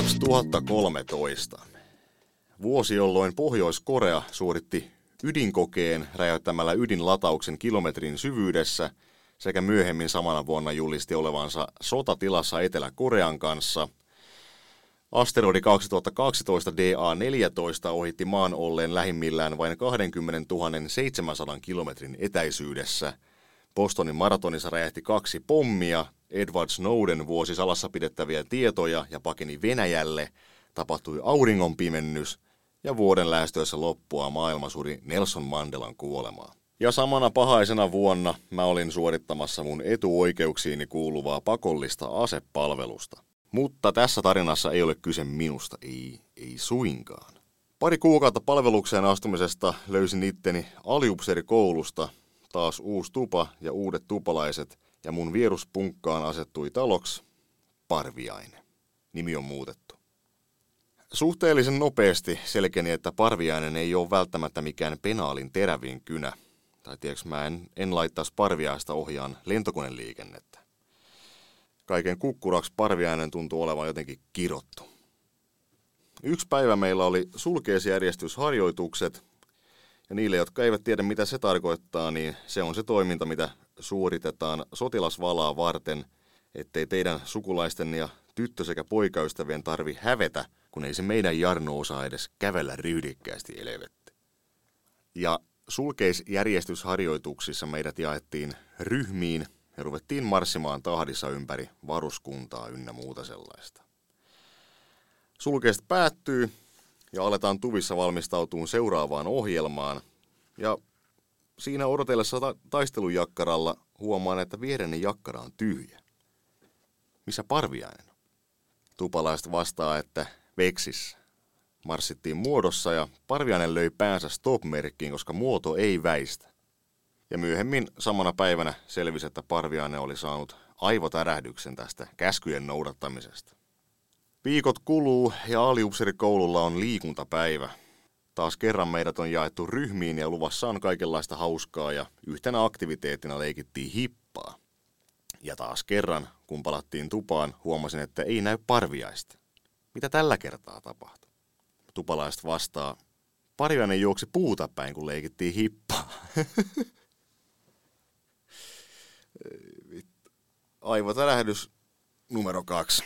2013. Vuosi, jolloin Pohjois-Korea suoritti ydinkokeen räjäyttämällä ydinlatauksen kilometrin syvyydessä sekä myöhemmin samana vuonna julisti olevansa sotatilassa Etelä-Korean kanssa. Asteroidi 2012 DA-14 ohitti maan olleen lähimmillään vain 20 700 kilometrin etäisyydessä. Bostonin maratonissa räjähti kaksi pommia, Edward Snowden vuosi salassa pidettäviä tietoja ja pakeni Venäjälle, tapahtui auringonpimennys – ja vuoden lähestyessä loppua maailma suri Nelson Mandelan kuolemaa. Ja samana pahaisena vuonna mä olin suorittamassa mun etuoikeuksiini kuuluvaa pakollista asepalvelusta. Mutta tässä tarinassa ei ole kyse minusta, ei, ei suinkaan. Pari kuukautta palvelukseen astumisesta löysin itteni aliupseerikoulusta, taas uusi tupa ja uudet tupalaiset, ja mun vieruspunkkaan asettui taloksi Parviainen. Nimi on muutettu. Suhteellisen nopeasti selkeni, että Parviainen ei ole välttämättä mikään penaalin terävin kynä. Tai tiedätkö, mä en, en laittaisi Parviaista ohjaan lentokoneliikennettä. Kaiken kukkuraksi Parviainen tuntuu olevan jotenkin kirottu. Yksi päivä meillä oli sulkeisjärjestysharjoitukset, ja niille, jotka eivät tiedä mitä se tarkoittaa, niin se on se toiminta, mitä suoritetaan sotilasvalaa varten, ettei teidän sukulaisten ja tyttö- sekä poikaystävien tarvi hävetä – kun ei se meidän Jarno osaa edes kävellä ryhdikkäästi elevettä. Ja sulkeisjärjestysharjoituksissa meidät jaettiin ryhmiin ja ruvettiin marssimaan tahdissa ympäri varuskuntaa ynnä muuta sellaista. Sulkeista päättyy ja aletaan tuvissa valmistautumaan seuraavaan ohjelmaan. Ja siinä odotellessa ta- taistelujakkaralla huomaan, että viereinen jakkara on tyhjä. Missä parviainen? Tupalaiset vastaa, että Veksissä. Marssittiin muodossa ja Parviainen löi päänsä stop-merkkiin, koska muoto ei väistä. Ja myöhemmin samana päivänä selvisi, että Parviainen oli saanut aivotärähdyksen tästä käskyjen noudattamisesta. Viikot kuluu ja aliupserikoululla on liikuntapäivä. Taas kerran meidät on jaettu ryhmiin ja luvassa on kaikenlaista hauskaa ja yhtenä aktiviteettina leikittiin hippaa. Ja taas kerran, kun palattiin tupaan, huomasin, että ei näy parviaista. Mitä tällä kertaa tapahtui? Tupalaiset vastaa, Parjainen juoksi puuta päin, kun leikittiin hippaa. Aivotärähdys numero kaksi.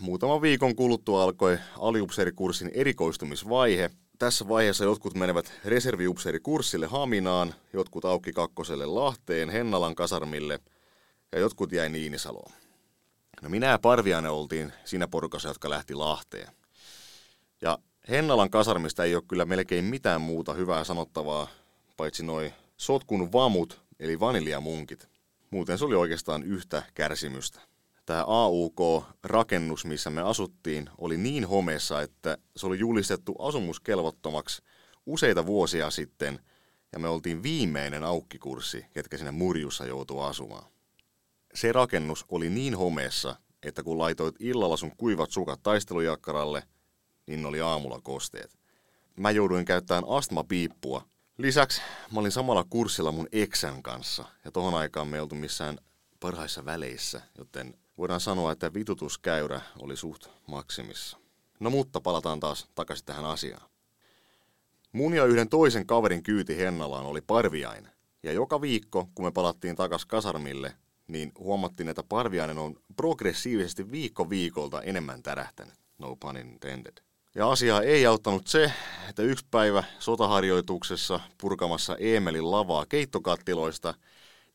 Muutaman viikon kuluttua alkoi aliupseerikurssin erikoistumisvaihe. Tässä vaiheessa jotkut menevät reserviupseerikurssille Haminaan, jotkut Aukki Kakkoselle Lahteen, Hennalan kasarmille – ja jotkut jäi Niinisaloon. No minä ja Parviainen oltiin siinä porukassa, jotka lähti Lahteen. Ja Hennalan kasarmista ei ole kyllä melkein mitään muuta hyvää sanottavaa, paitsi noin sotkun vamut, eli vaniljamunkit. Muuten se oli oikeastaan yhtä kärsimystä. Tämä AUK-rakennus, missä me asuttiin, oli niin homeessa, että se oli julistettu asumuskelvottomaksi useita vuosia sitten, ja me oltiin viimeinen aukkikurssi, ketkä sinne murjussa joutuu asumaan se rakennus oli niin homeessa, että kun laitoit illalla sun kuivat sukat taistelujakkaralle, niin oli aamulla kosteet. Mä jouduin käyttämään astmapiippua. Lisäksi mä olin samalla kurssilla mun eksän kanssa, ja tohon aikaan me ei oltu missään parhaissa väleissä, joten voidaan sanoa, että vitutuskäyrä oli suht maksimissa. No mutta palataan taas takaisin tähän asiaan. Mun ja yhden toisen kaverin kyyti Hennalaan oli parviainen. Ja joka viikko, kun me palattiin takas kasarmille, niin huomattiin, että Parviainen on progressiivisesti viikko viikolta enemmän tärähtänyt. No pun intended. Ja asiaa ei auttanut se, että yksi päivä sotaharjoituksessa purkamassa Eemelin lavaa keittokattiloista,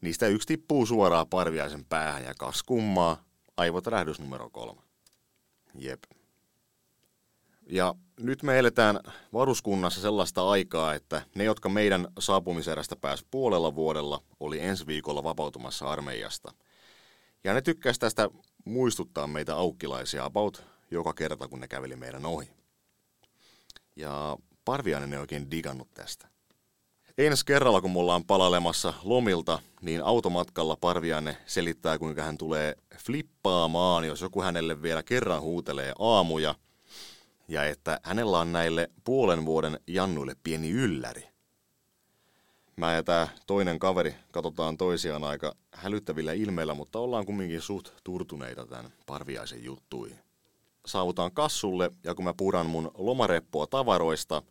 niistä yksi tippuu suoraan Parviaisen päähän ja kas kummaa, aivotärähdys numero kolme. Jep. Ja nyt me eletään varuskunnassa sellaista aikaa, että ne, jotka meidän saapumiserästä pääs puolella vuodella, oli ensi viikolla vapautumassa armeijasta. Ja ne tykkäsi tästä muistuttaa meitä aukkilaisia about joka kerta, kun ne käveli meidän ohi. Ja Parviainen ei oikein digannut tästä. Ensi kerralla, kun me ollaan palailemassa lomilta, niin automatkalla Parviainen selittää, kuinka hän tulee flippaamaan, jos joku hänelle vielä kerran huutelee aamuja – ja että hänellä on näille puolen vuoden jannuille pieni ylläri. Mä ja tää toinen kaveri katsotaan toisiaan aika hälyttävillä ilmeillä, mutta ollaan kumminkin suht turtuneita tämän parviaisen juttuihin. Saavutaan kassulle ja kun mä puran mun lomareppoa tavaroista,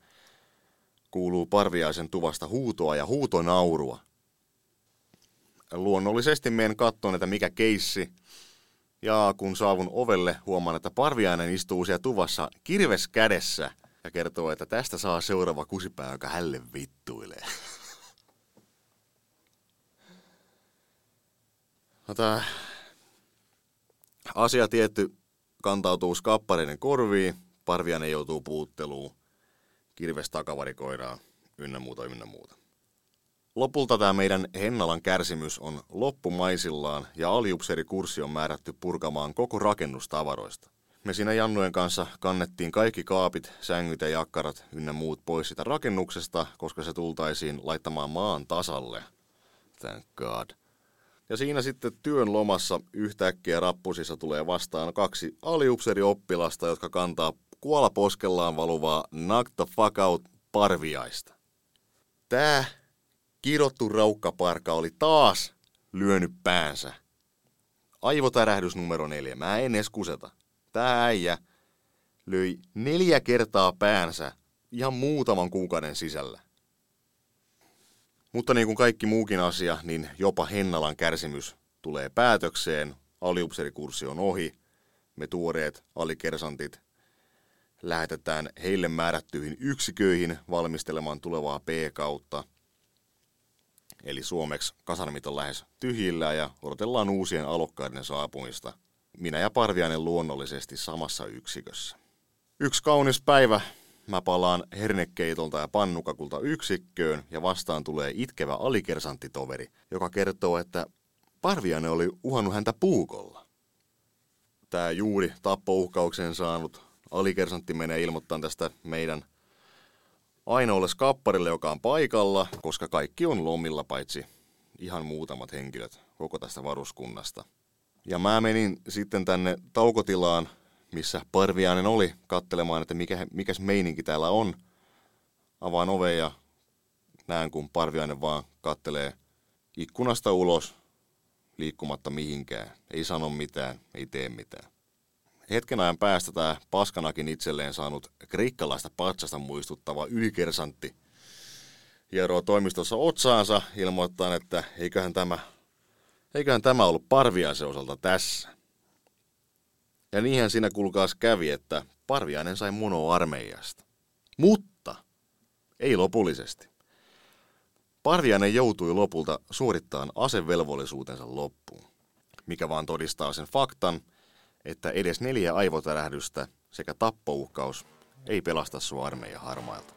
kuuluu parviaisen tuvasta huutoa ja huutonaurua. Luonnollisesti menen kattoon, että mikä keissi. Ja kun saavun ovelle, huomaan, että parviainen istuu siellä tuvassa kirves kädessä ja kertoo, että tästä saa seuraava kusipää, joka hälle vittuilee. No tää asia tietty kantautuu skappareiden korviin, Parviainen joutuu puutteluun, kirves takavarikoidaan, ynnä muuta, ynnä muuta. Lopulta tämä meidän Hennalan kärsimys on loppumaisillaan ja aliupseerikurssi on määrätty purkamaan koko rakennustavaroista. Me siinä Jannujen kanssa kannettiin kaikki kaapit, sängyt ja jakkarat ynnä muut pois sitä rakennuksesta, koska se tultaisiin laittamaan maan tasalle. Thank God. Ja siinä sitten työn lomassa yhtäkkiä rappusissa tulee vastaan kaksi aliupseerioppilasta, jotka kantaa kuolaposkellaan valuvaa knock the fuck out parviaista. Tää kirottu raukkaparka oli taas lyönyt päänsä. Aivotärähdys numero neljä. Mä en edes kuseta. Tää äijä löi neljä kertaa päänsä ihan muutaman kuukauden sisällä. Mutta niin kuin kaikki muukin asia, niin jopa Hennalan kärsimys tulee päätökseen. Aliupserikurssi on ohi. Me tuoreet alikersantit lähetetään heille määrättyihin yksiköihin valmistelemaan tulevaa P-kautta. Eli suomeksi kasarmit on lähes tyhjillä ja odotellaan uusien alokkaiden saapumista. Minä ja Parviainen luonnollisesti samassa yksikössä. Yksi kaunis päivä mä palaan hernekeitolta ja pannukakulta yksikköön ja vastaan tulee itkevä alikersantitoveri, joka kertoo, että Parviainen oli uhannut häntä puukolla. Tämä juuri tappouhkauksen saanut alikersantti menee ilmoittamaan tästä meidän ainoalle skapparille, joka on paikalla, koska kaikki on lomilla paitsi ihan muutamat henkilöt koko tästä varuskunnasta. Ja mä menin sitten tänne taukotilaan missä Parviainen oli kattelemaan, että mikä, mikäs meininki täällä on. Avaan oven ja näen, kun Parviainen vaan kattelee ikkunasta ulos, liikkumatta mihinkään. Ei sano mitään, ei tee mitään. Hetken ajan päästä tämä paskanakin itselleen saanut krikkalaista patsasta muistuttava ylikersantti hieroo toimistossa otsaansa ilmoittaa, että eiköhän tämä, eiköhän tämä ollut Parviaisen osalta tässä. Ja niinhän siinä kulkaas kävi, että Parviainen sai monoa armeijasta. Mutta ei lopullisesti. Parviainen joutui lopulta suorittamaan asevelvollisuutensa loppuun, mikä vaan todistaa sen faktan, että edes neljä aivotärähdystä sekä tappouhkaus ei pelasta sua armeijan harmailta.